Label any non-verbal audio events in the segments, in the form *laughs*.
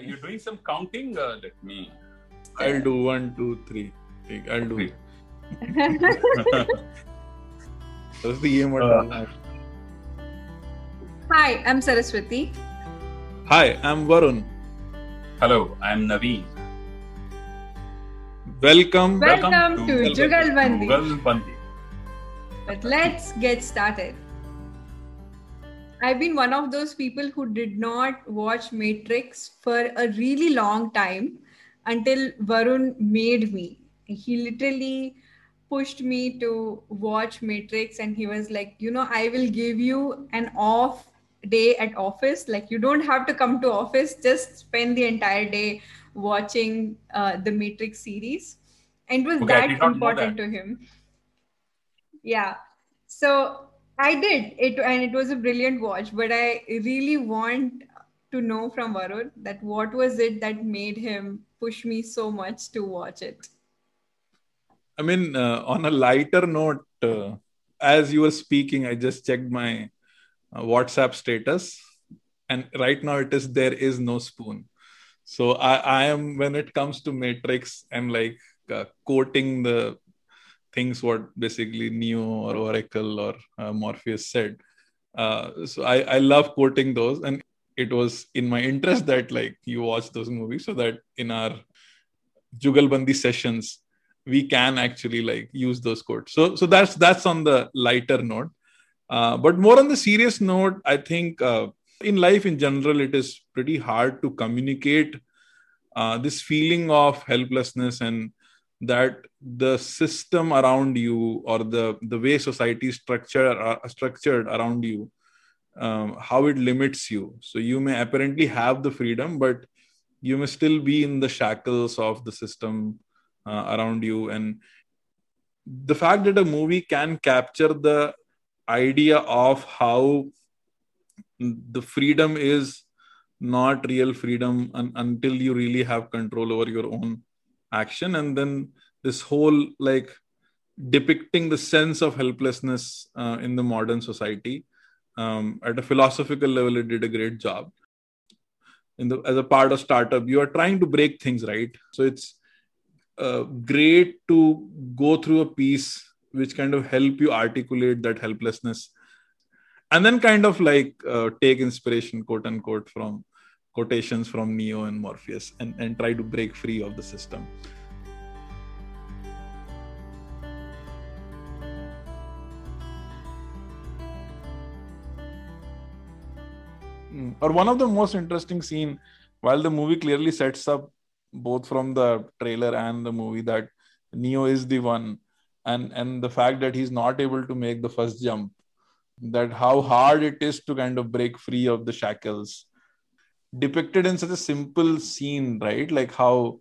Are you doing some counting? Uh, let me. I'll do one, two, three. I'll do it. That's *laughs* the aim. Uh, Hi, I'm Saraswati. Hi, I'm Varun. Hello, I'm Naveen. Welcome. Welcome, Welcome to, to Jugalbandi. Jugalbandi. But let's get started. I've been one of those people who did not watch Matrix for a really long time until Varun made me. He literally pushed me to watch Matrix and he was like, you know, I will give you an off day at office. Like you don't have to come to office, just spend the entire day watching uh, the Matrix series. And it was okay, that important that. to him. Yeah. So I did it, and it was a brilliant watch. But I really want to know from Varun that what was it that made him push me so much to watch it. I mean, uh, on a lighter note, uh, as you were speaking, I just checked my uh, WhatsApp status, and right now it is there is no spoon. So I, I am when it comes to Matrix, I'm like uh, quoting the things what basically Neo or Oracle or uh, Morpheus said. Uh, so I, I love quoting those, and it was in my interest that like you watch those movies so that in our Jugalbandi sessions we can actually like use those quotes. So so that's that's on the lighter note. Uh, but more on the serious note, I think uh, in life in general, it is pretty hard to communicate uh, this feeling of helplessness and that the system around you or the the way society is structured uh, structured around you um, how it limits you. So you may apparently have the freedom but you may still be in the shackles of the system uh, around you. And the fact that a movie can capture the idea of how the freedom is not real freedom un- until you really have control over your own action and then this whole like depicting the sense of helplessness uh, in the modern society um, at a philosophical level it did a great job. In the as a part of startup you are trying to break things right? So it's uh, great to go through a piece which kind of help you articulate that helplessness and then kind of like uh, take inspiration quote unquote from quotations from neo and morpheus and, and try to break free of the system or one of the most interesting scene while the movie clearly sets up both from the trailer and the movie that neo is the one. And and the fact that he's not able to make the first jump that how hard it is to kind of break free of the shackles. Depicted in such a simple scene right? Like how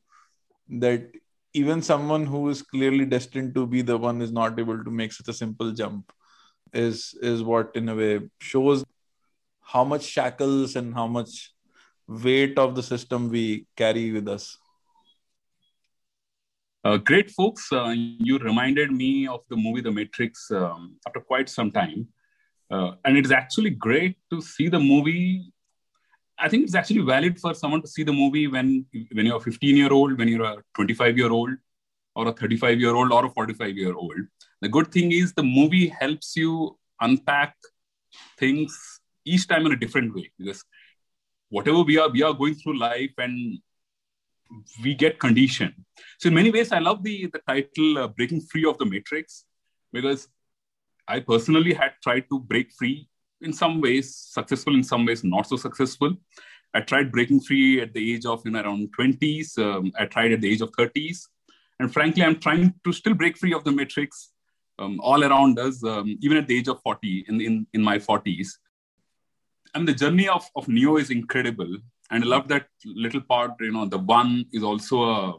that even someone who is clearly destined to be the one is not able to make such a simple jump is is what in a way shows how much shackles and how much weight of the system we carry with us. Uh, great folks uh, you reminded me of the movie the matrix um, after quite some time. Uh, and it is actually great to see the movie. I think it's actually valid for someone to see the movie when when you're a 15 year old, when you're a 25 year old, or a 35 year old, or a 45 year old. The good thing is the movie helps you unpack things each time in a different way because whatever we are, we are going through life and we get conditioned. So in many ways, I love the the title uh, "Breaking Free of the Matrix" because I personally had tried to break free in some ways successful, in some ways not so successful. I tried breaking free at the age of you know around 20s. Um, I tried at the age of 30s, and frankly, I'm trying to still break free of the matrix um, all around us, um, even at the age of 40, in in, in my 40s. And the journey of, of Neo is incredible, and I love that little part. You know, the one is also a,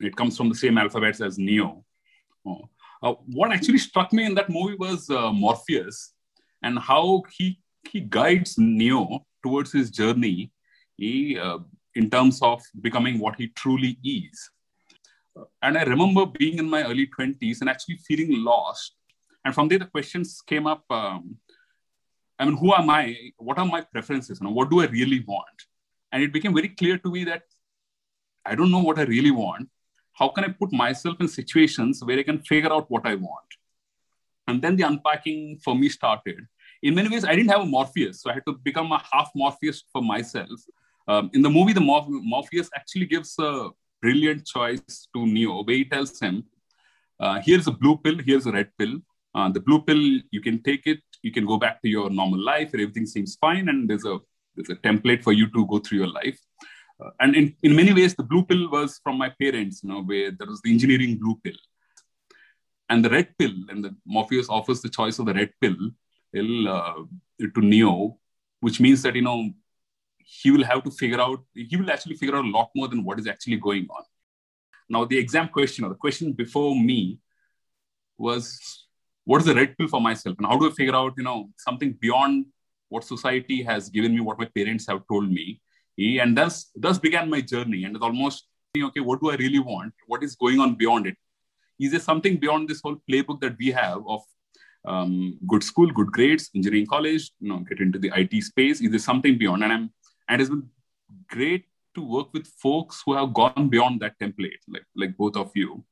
it comes from the same alphabets as Neo. Oh. Uh, what actually struck me in that movie was uh, Morpheus and how he he guides Neo towards his journey he, uh, in terms of becoming what he truly is. And I remember being in my early 20s and actually feeling lost. And from there, the questions came up um, I mean, who am I? What are my preferences? What do I really want? and it became very clear to me that I don't know what I really want. How can I put myself in situations where I can figure out what I want? And then the unpacking for me started. In many ways, I didn't have a Morpheus, so I had to become a half Morpheus for myself. Um, in the movie, the Morpheus actually gives a brilliant choice to Neo, where he tells him, uh, "Here's a blue pill, here's a red pill. Uh, the blue pill, you can take it, you can go back to your normal life, and everything seems fine, and there's a there's a template for you to go through your life." Uh, and in, in many ways, the blue pill was from my parents, you know, where there was the engineering blue pill. And the red pill, and the Morpheus offers the choice of the red pill uh, to Neo, which means that, you know, he will have to figure out, he will actually figure out a lot more than what is actually going on. Now, the exam question or the question before me was, what is the red pill for myself? And how do I figure out, you know, something beyond what society has given me, what my parents have told me? And thus, thus began my journey. And it's almost, okay, what do I really want? What is going on beyond it? Is there something beyond this whole playbook that we have of um, good school, good grades, engineering college, you know, get into the IT space? Is there something beyond? And I'm, and it's been great to work with folks who have gone beyond that template, like like both of you.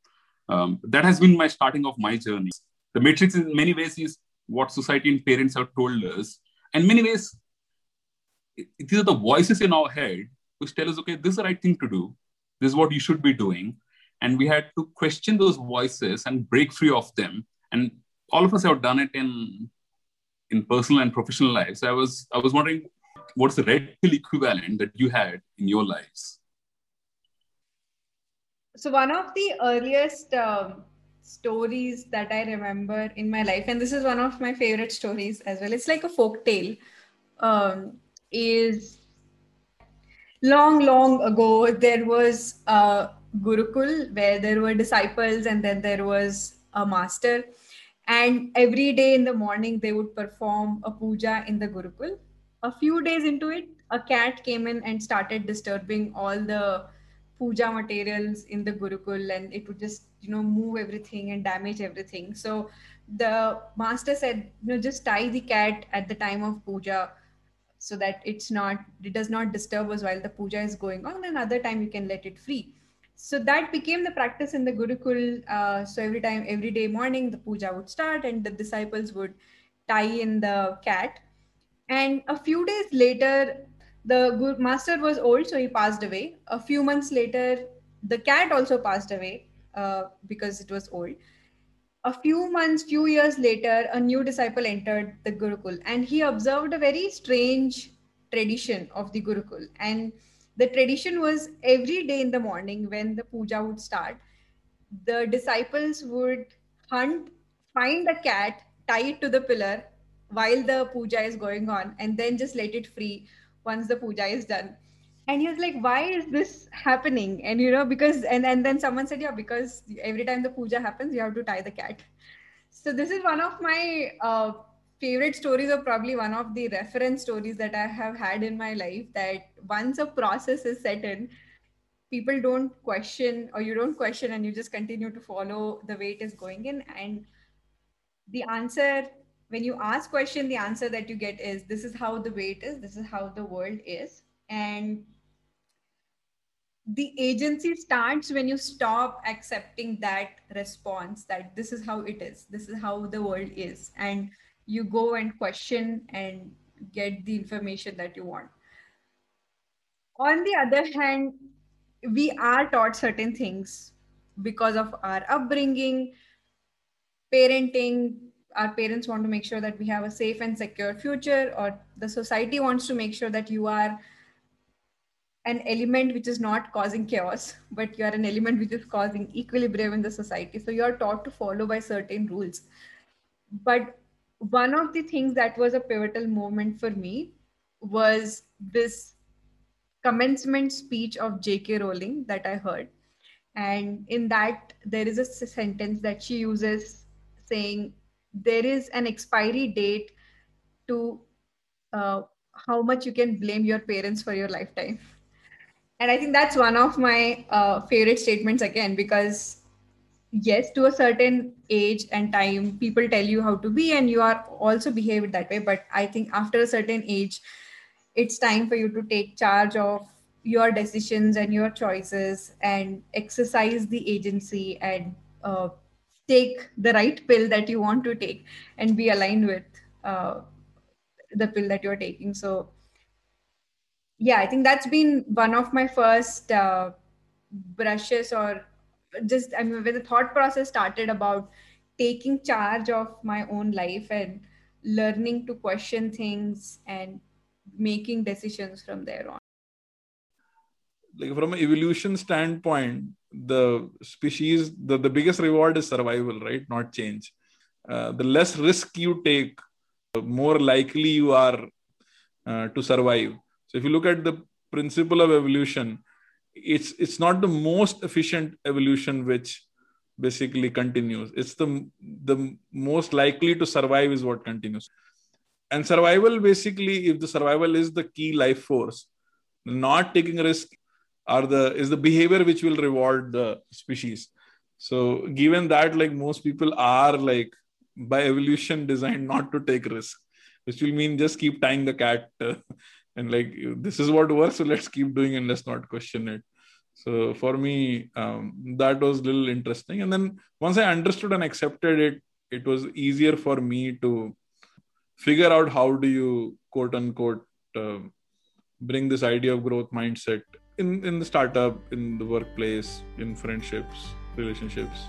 Um, that has been my starting of my journey. The matrix, in many ways, is what society and parents have told us. And many ways, these are the voices in our head which tell us, okay, this is the right thing to do. This is what you should be doing. And we had to question those voices and break free of them. And all of us have done it in in personal and professional lives. I was I was wondering what's the red pill equivalent that you had in your lives? So one of the earliest um, stories that I remember in my life, and this is one of my favorite stories as well. It's like a folk tale. Um, is long, long ago, there was a Gurukul where there were disciples and then there was a master. And every day in the morning, they would perform a puja in the Gurukul. A few days into it, a cat came in and started disturbing all the puja materials in the Gurukul and it would just, you know, move everything and damage everything. So the master said, you know, just tie the cat at the time of puja so that it's not it does not disturb us while the puja is going on and another time you can let it free so that became the practice in the gurukul uh, so every time every day morning the puja would start and the disciples would tie in the cat and a few days later the guru master was old so he passed away a few months later the cat also passed away uh, because it was old a few months, few years later, a new disciple entered the Gurukul and he observed a very strange tradition of the Gurukul. And the tradition was every day in the morning when the puja would start, the disciples would hunt, find a cat, tie it to the pillar while the puja is going on, and then just let it free once the puja is done. And he was like why is this happening? And you know because and and then someone said yeah because every time the puja happens you have to tie the cat. So this is one of my uh, favorite stories or probably one of the reference stories that i have had in my life that once a process is set in people don't question or you don't question and you just continue to follow the way it is going in. And the answer when you ask question the answer that you get is this is how the way it is this is how the world is. And the agency starts when you stop accepting that response that this is how it is this is how the world is and you go and question and get the information that you want. On the other hand we are taught certain things because of our upbringing parenting our parents want to make sure that we have a safe and secure future or the society wants to make sure that you are an element which is not causing chaos, but you are an element which is causing equilibrium in the society. So you are taught to follow by certain rules. But one of the things that was a pivotal moment for me was this commencement speech of J.K. Rowling that I heard. And in that, there is a sentence that she uses saying, There is an expiry date to uh, how much you can blame your parents for your lifetime. And i think that's one of my uh, favorite statements again because yes to a certain age and time people tell you how to be and you are also behaved that way. But i think after a certain age it's time for you to take charge of your decisions and your choices and exercise the agency and uh, take the right pill that you want to take and be aligned with uh, the pill that you're taking. So yeah i think that's been one of my first uh, brushes or just i mean when the thought process started about taking charge of my own life and learning to question things and making decisions from there on. Like from an evolution standpoint the species the, the biggest reward is survival right? Not change. Uh, the less risk you take the more likely you are uh, to survive. So if you look at the principle of evolution it's it's not the most efficient evolution which basically continues. It's the the most likely to survive is what continues. And survival basically if the survival is the key life force not taking risk are the is the behavior which will reward the species. So given that like most people are like by evolution designed not to take risk which will mean just keep tying the cat uh, *laughs* and like this is what works so let's keep doing and let's not question it. So for me um, that was a little interesting. And then once i understood and accepted it it was easier for me to figure out how do you quote unquote uh, bring this idea of growth mindset in in the startup in the workplace in friendships relationships.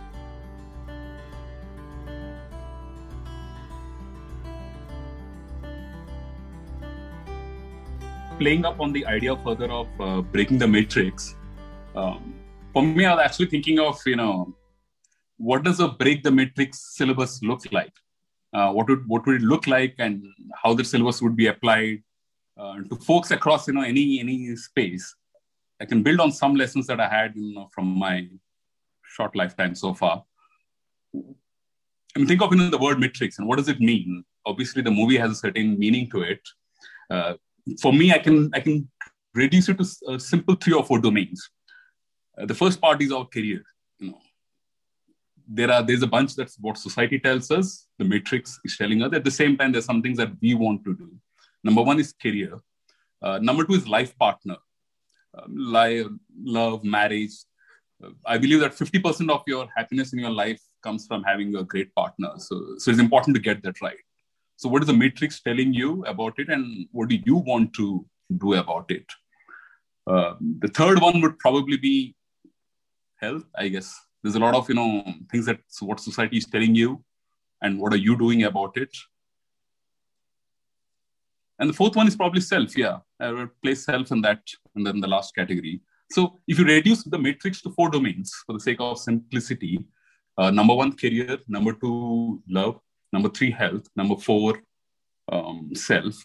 Playing up on the idea further of uh, breaking the matrix um, for me i was actually thinking of you know what does a break the matrix syllabus look like? Uh, what would what would it look like and how the syllabus would be applied uh, to folks across you know any any space I can build on some lessons that I had you know, from my short lifetime so far. I mean, think of you know, the word matrix and what does it mean? Obviously, the movie has a certain meaning to it. Uh, for me, I can I can reduce it to a simple three or four domains. Uh, the first part is our career. You know, there are there's a bunch that's what society tells us. The matrix is telling us. At the same time, there's some things that we want to do. Number one is career. Uh, number two is life partner um, life, love, marriage. I believe that 50% of your happiness in your life comes from having a great partner. So, so it's important to get that right. So, what is the matrix telling you about it, and what do you want to do about it? Uh, the third one would probably be health. I guess there's a lot of you know things that what society is telling you, and what are you doing about it? And the fourth one is probably self. Yeah, I would place self in that, and then the last category. So if you reduce the matrix to four domains for the sake of simplicity, uh, number one, career. Number two, love. Number three, health. Number four, um, self.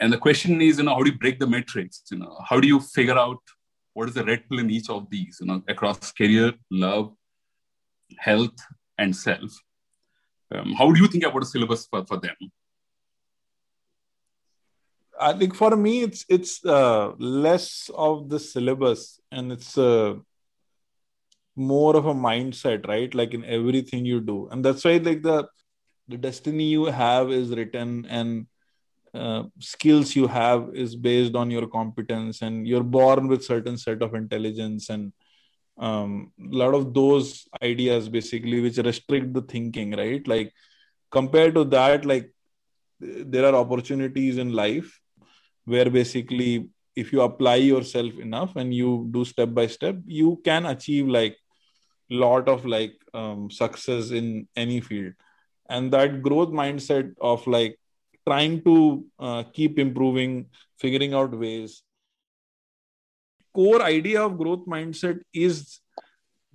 And the question is, you know, how do you break the matrix? You know, how do you figure out what is the red pill in each of these? You know, across career, love, health, and self. Um, how do you think about a syllabus for, for them? I think for me it's it's uh, less of the syllabus and it's uh, more of a mindset, right? Like in everything you do, and that's why like the the destiny you have is written and uh, skills you have is based on your competence and you're born with certain set of intelligence and um, a lot of those ideas basically which restrict the thinking right like compared to that like there are opportunities in life where basically if you apply yourself enough and you do step by step you can achieve like lot of like um, success in any field. And that growth mindset of like trying to uh, keep improving figuring out ways. Core idea of growth mindset is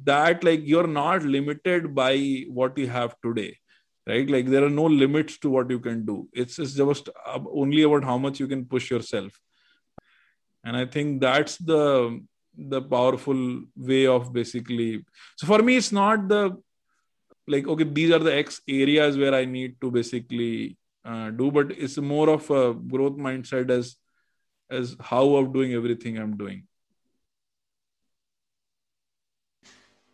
that like you're not limited by what you have today right? Like there are no limits to what you can do. It's, it's just only about how much you can push yourself. And i think that's the the powerful way of basically so for me it's not the like okay these are the x areas where i need to basically uh, do but it's more of a growth mindset as as how of doing everything i'm doing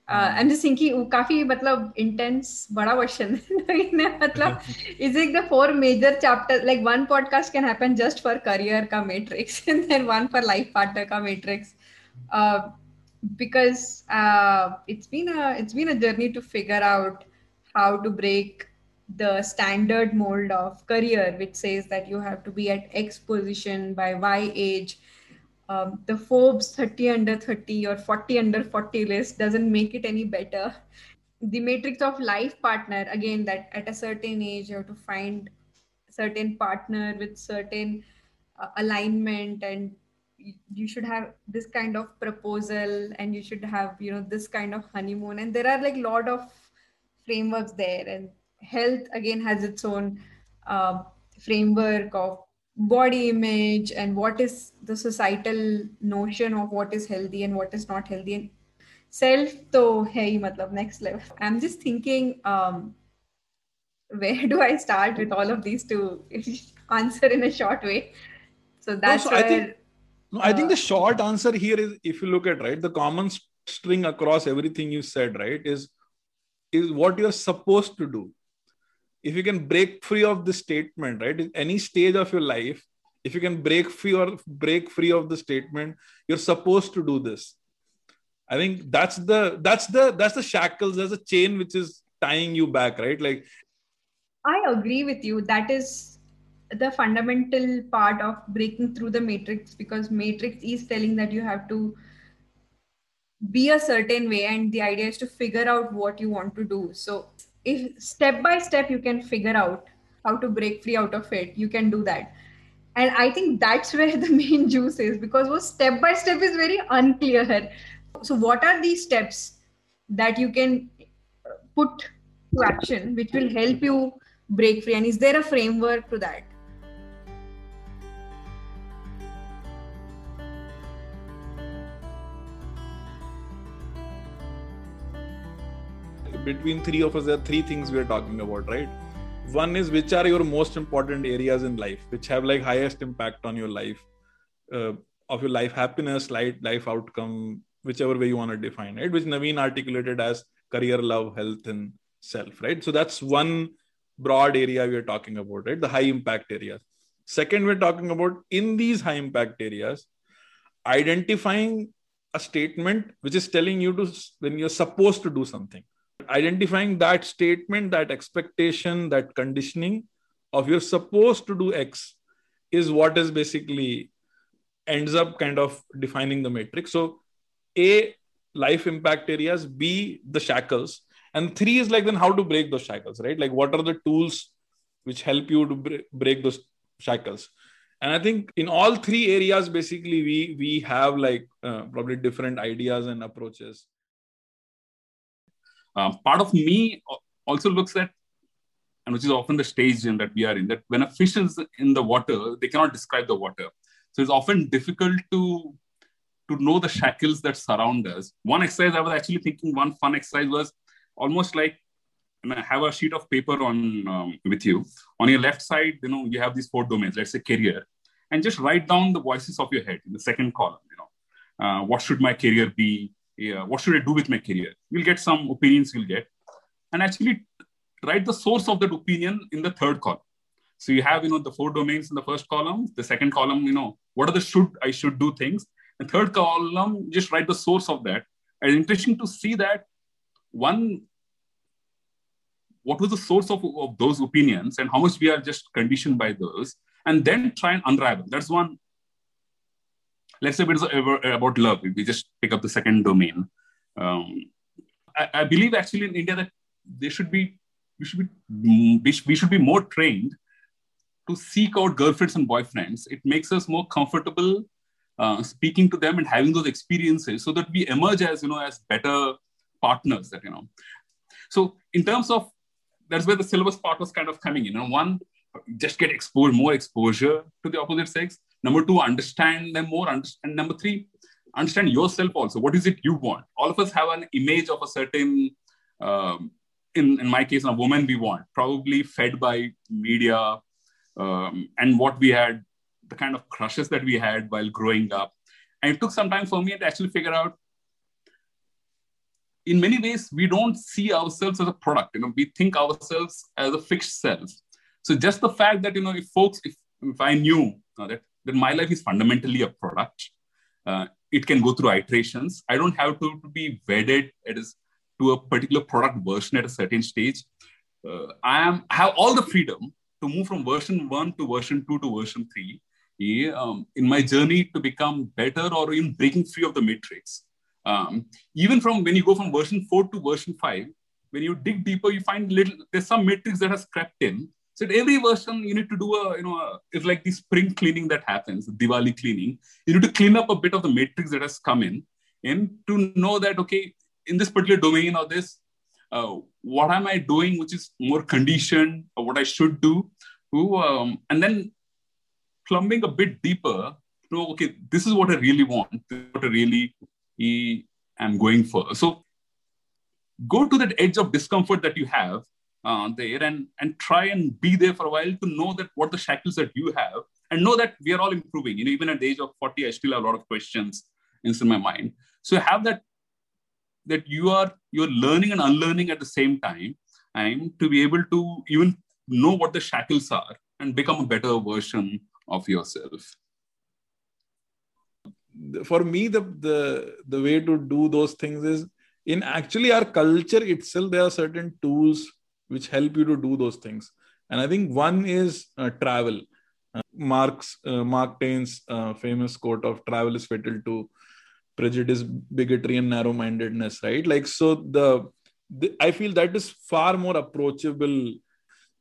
uh, I'm just thinking काफी मतलब intense बड़ा question *laughs* मतलब is it the four major chapters like one podcast can happen just for career का matrix and then one for life partner का matrix uh, because uh, it's been a it's been a journey to figure out how to break the standard mold of career which says that you have to be at x position by y age um, the Forbes 30 under 30 or 40 under 40 list doesn't make it any better. The matrix of life partner, again, that at a certain age you have to find certain partner with certain uh, alignment and you should have this kind of proposal and you should have you know this kind of honeymoon and there are like lot of frameworks there and health again has its own uh, framework of body image and what is the societal notion of what is healthy and what is not healthy. And self to hey matlab next level. I'm just thinking um where do i start with all of these to *laughs* answer in a short way. So that's no, so where, i think no, i think the uh, short answer here is if you look at right the common string across everything you said right is is what you're supposed to do if you can break free of the statement right any stage of your life if you can break free or break free of the statement you're supposed to do this. I think that's the that's the that's the shackles there's a chain which is tying you back right? Like i agree with you. That is the fundamental part of breaking through the matrix because matrix is telling that you have to be a certain way and the idea is to figure out what you want to do. So if step by step you can figure out how to break free out of it you can do that. And i think that's *laughs* where the main juice is because what step by step is very unclear. So what are these steps that you can put to action which will help you break free? And is there a framework to that between three of us, there are three things we are talking about, right? One is which are your most important areas in life, which have like highest impact on your life, uh, of your life happiness, life, life outcome, whichever way you want to define it, which Naveen articulated as career, love, health, and self, right? So that's one broad area we are talking about, right? The high impact areas. Second, we're talking about in these high impact areas, identifying a statement which is telling you to when you're supposed to do something identifying that statement, that expectation, that conditioning of you're supposed to do X is what is basically ends up kind of defining the matrix. So, A, life impact areas, B, the shackles, and three is like then how to break those shackles, right? Like, what are the tools which help you to break those shackles? And I think in all three areas, basically, we we have like uh, probably different ideas and approaches um, part of me also looks at and which is often the stage in that we are in that when a fish is in the water they cannot describe the water so it's often difficult to to know the shackles that surround us one exercise i was actually thinking one fun exercise was almost like and I have a sheet of paper on um, with you. On your left side, you know, you have these four domains. Let's say career, and just write down the voices of your head in the second column. You know, uh, what should my career be? Yeah, what should I do with my career? You'll get some opinions you'll get. And actually write the source of that opinion in the third column. So you have, you know, the four domains in the first column. The second column, you know, what are the should I should do things. And third column, just write the source of that. And it's interesting to see that one, what was the source of, of those opinions and how much we are just conditioned by those, and then try and unravel. That's one let's say it's about love. if We just pick up the second domain. Um, I, I, believe actually in India that they should be we should be we should be more trained to seek out girlfriends and boyfriends. It makes us more comfortable uh, speaking to them and having those experiences, so that we emerge as you know as better partners. That you know. So in terms of that's where the syllabus part was kind of coming. You know, one just get exposed more exposure to the opposite sex Number two, understand them more. And number three, understand yourself also. What is it you want? All of us have an image of a certain, um, in, in my case, a woman we want, probably fed by media um, and what we had, the kind of crushes that we had while growing up. And it took some time for me to actually figure out in many ways we don't see ourselves as a product you know we think ourselves as a fixed self so just the fact that you know if folks if, if i knew uh, that that my life is fundamentally a product uh, it can go through iterations. I don't have to, to be wedded it is to a particular product version at a certain stage. Uh, i am have all the freedom to move from version 1 to version 2 to version 3 yeah, um, in my journey to become better or in breaking free of the matrix. Um, even from when you go from version 4 to version 5 when you dig deeper you find little there's some matrix that has crept in so every version you need to do a you know a, it's like the spring cleaning that happens diwali cleaning you need to clean up a bit of the matrix that has come in and to know that okay in this particular domain or this uh, what am i doing which is more conditioned or what i should do Who, um, and then plumbing a bit deeper to know okay this is what i really want what i really am going for. So go to that edge of discomfort that you have uh, there and, and try and be there for a while to know that what the shackles that you have and know that we are all improving. You know, even at the age of 40, I still have a lot of questions in my mind. So have that that you are you're learning and unlearning at the same time and to be able to even know what the shackles are and become a better version of yourself for me the the the way to do those things is in actually our culture itself there are certain tools which help you to do those things. And i think one is uh, travel. Uh, mark's uh, mark twain's uh, famous quote of travel is fatal to prejudice bigotry and narrow mindedness right? Like so the, the, i feel that is far more approachable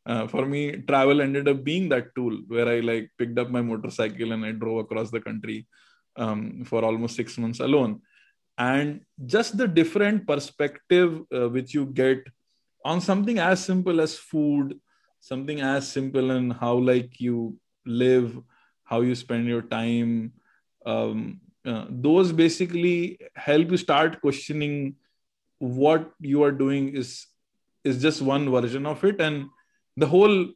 uh, for me travel ended up being that tool where i like picked up my motorcycle and i drove across the country um, for almost six months alone. And just the different perspective uh, which you get on something as simple as food something as simple and how like you live how you spend your time um, uh, those basically help you start questioning what you are doing is is just one version of it. And the whole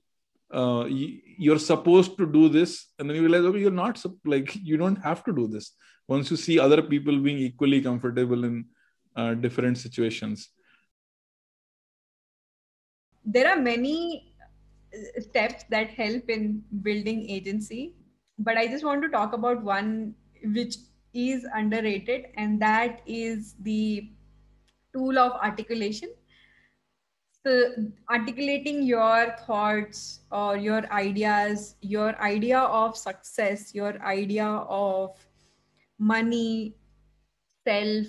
uh, you're supposed to do this and then you realize okay you're not like *laughs* you don't have to do this. Once you see other people being equally comfortable in uh, different situations there are many uh, steps that help in building agency but i just want to talk about one which is underrated and that is the tool of articulation. So articulating your thoughts or your ideas your idea of success your idea of money self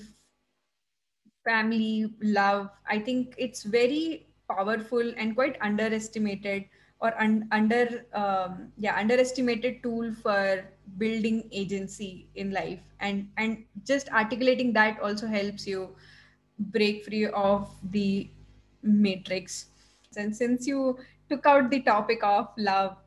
family love i think it's very powerful and quite underestimated or un- under um, yeah underestimated tool for building agency in life. And and just articulating that also helps you break free of the matrix. And since you took out the topic of love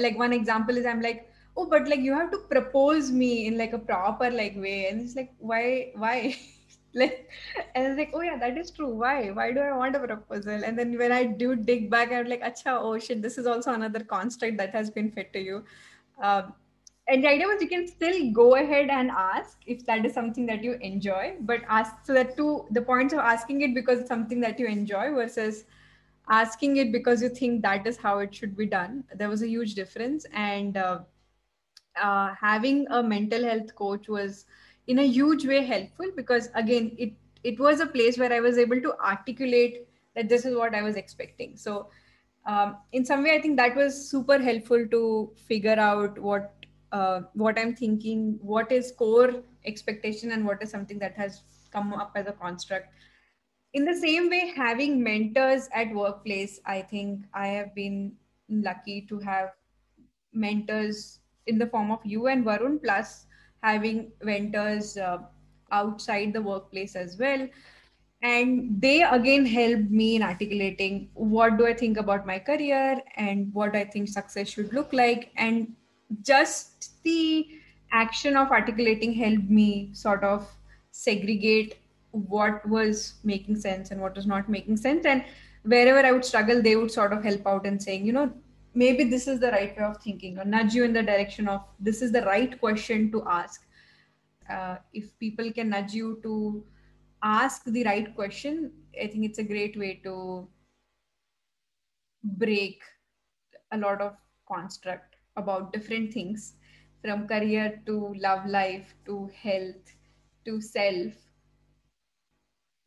like one example is i'm like oh but like you have to propose me in like a proper like way. And it's like why why *laughs* *laughs* like and it's like oh yeah that is true. Why? Why do i want a proposal? And then when i do dig back i'm like acha oh shit this is also another construct that has been fit to you. Um, and the idea was you can still go ahead and ask if that is something that you enjoy but ask so that two the points of asking it because it's something that you enjoy versus asking it because you think that is how it should be done. There was a huge difference. And uh, uh, having a mental health coach was in a huge way helpful because again it it was a place where i was able to articulate that this is what i was expecting. So um, in some way i think that was super helpful to figure out what uh, what i'm thinking what is core expectation and what is something that has come up as a construct. In the same way having mentors at workplace i think i have been lucky to have mentors in the form of you and varun plus having mentors uh, outside the workplace as well. And they again helped me in articulating what do i think about my career and what i think success should look like. And just the action of articulating helped me sort of segregate what was making sense and what was not making sense. And wherever i would struggle they would sort of help out and saying you know maybe this is the right way of thinking or nudge you in the direction of this is the right question to ask. Uh, if people can nudge you to ask the right question i think it's a great way to break a lot of construct about different things from career to love life to health to self.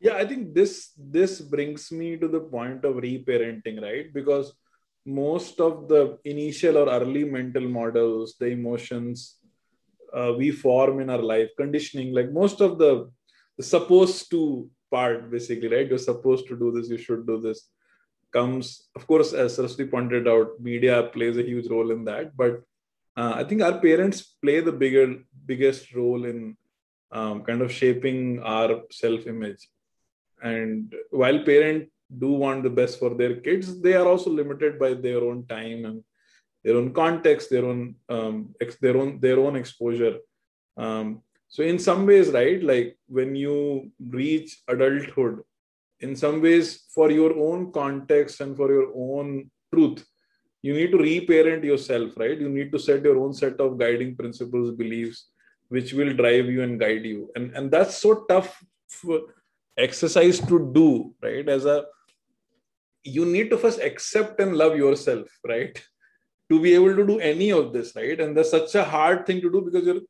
Yeah i think this this brings me to the point of reparenting right? Because most of the initial or early mental models the emotions uh, we form in our life conditioning like most of the, the supposed to part basically right you're supposed to do this you should do this comes, of course, as Saraswati pointed out, media plays a huge role in that. But uh, I think our parents play the bigger, biggest role in um, kind of shaping our self-image. And while parents do want the best for their kids, they are also limited by their own time and their own context, their own um, ex- their own their own exposure. Um, so in some ways, right, like when you reach adulthood, in some ways for your own context and for your own truth you need to reparent yourself right? You need to set your own set of guiding principles beliefs which will drive you and guide you. And and that's so tough exercise to do right? As a you need to first accept and love yourself right? To be able to do any of this right? And that's such a hard thing to do because you're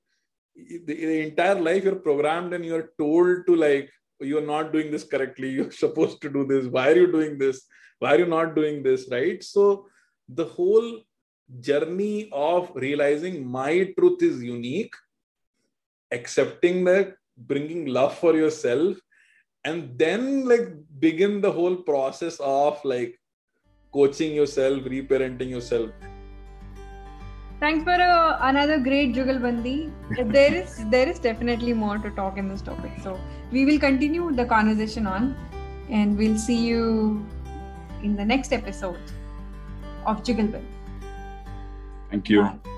the, the entire life you're programmed and you're told to like you're not doing this correctly *laughs* you're supposed to do this why are you doing this why are you not doing this right? So the whole journey of realizing my truth is unique accepting that bringing love for yourself and then like begin the whole process of like coaching yourself reparenting yourself Thanks for uh, another great Jugalbandi. *laughs* there is there is definitely more to talk in this topic. So we will continue the conversation on, and we'll see you in the next episode of Jugalbandi. Thank you. Bye.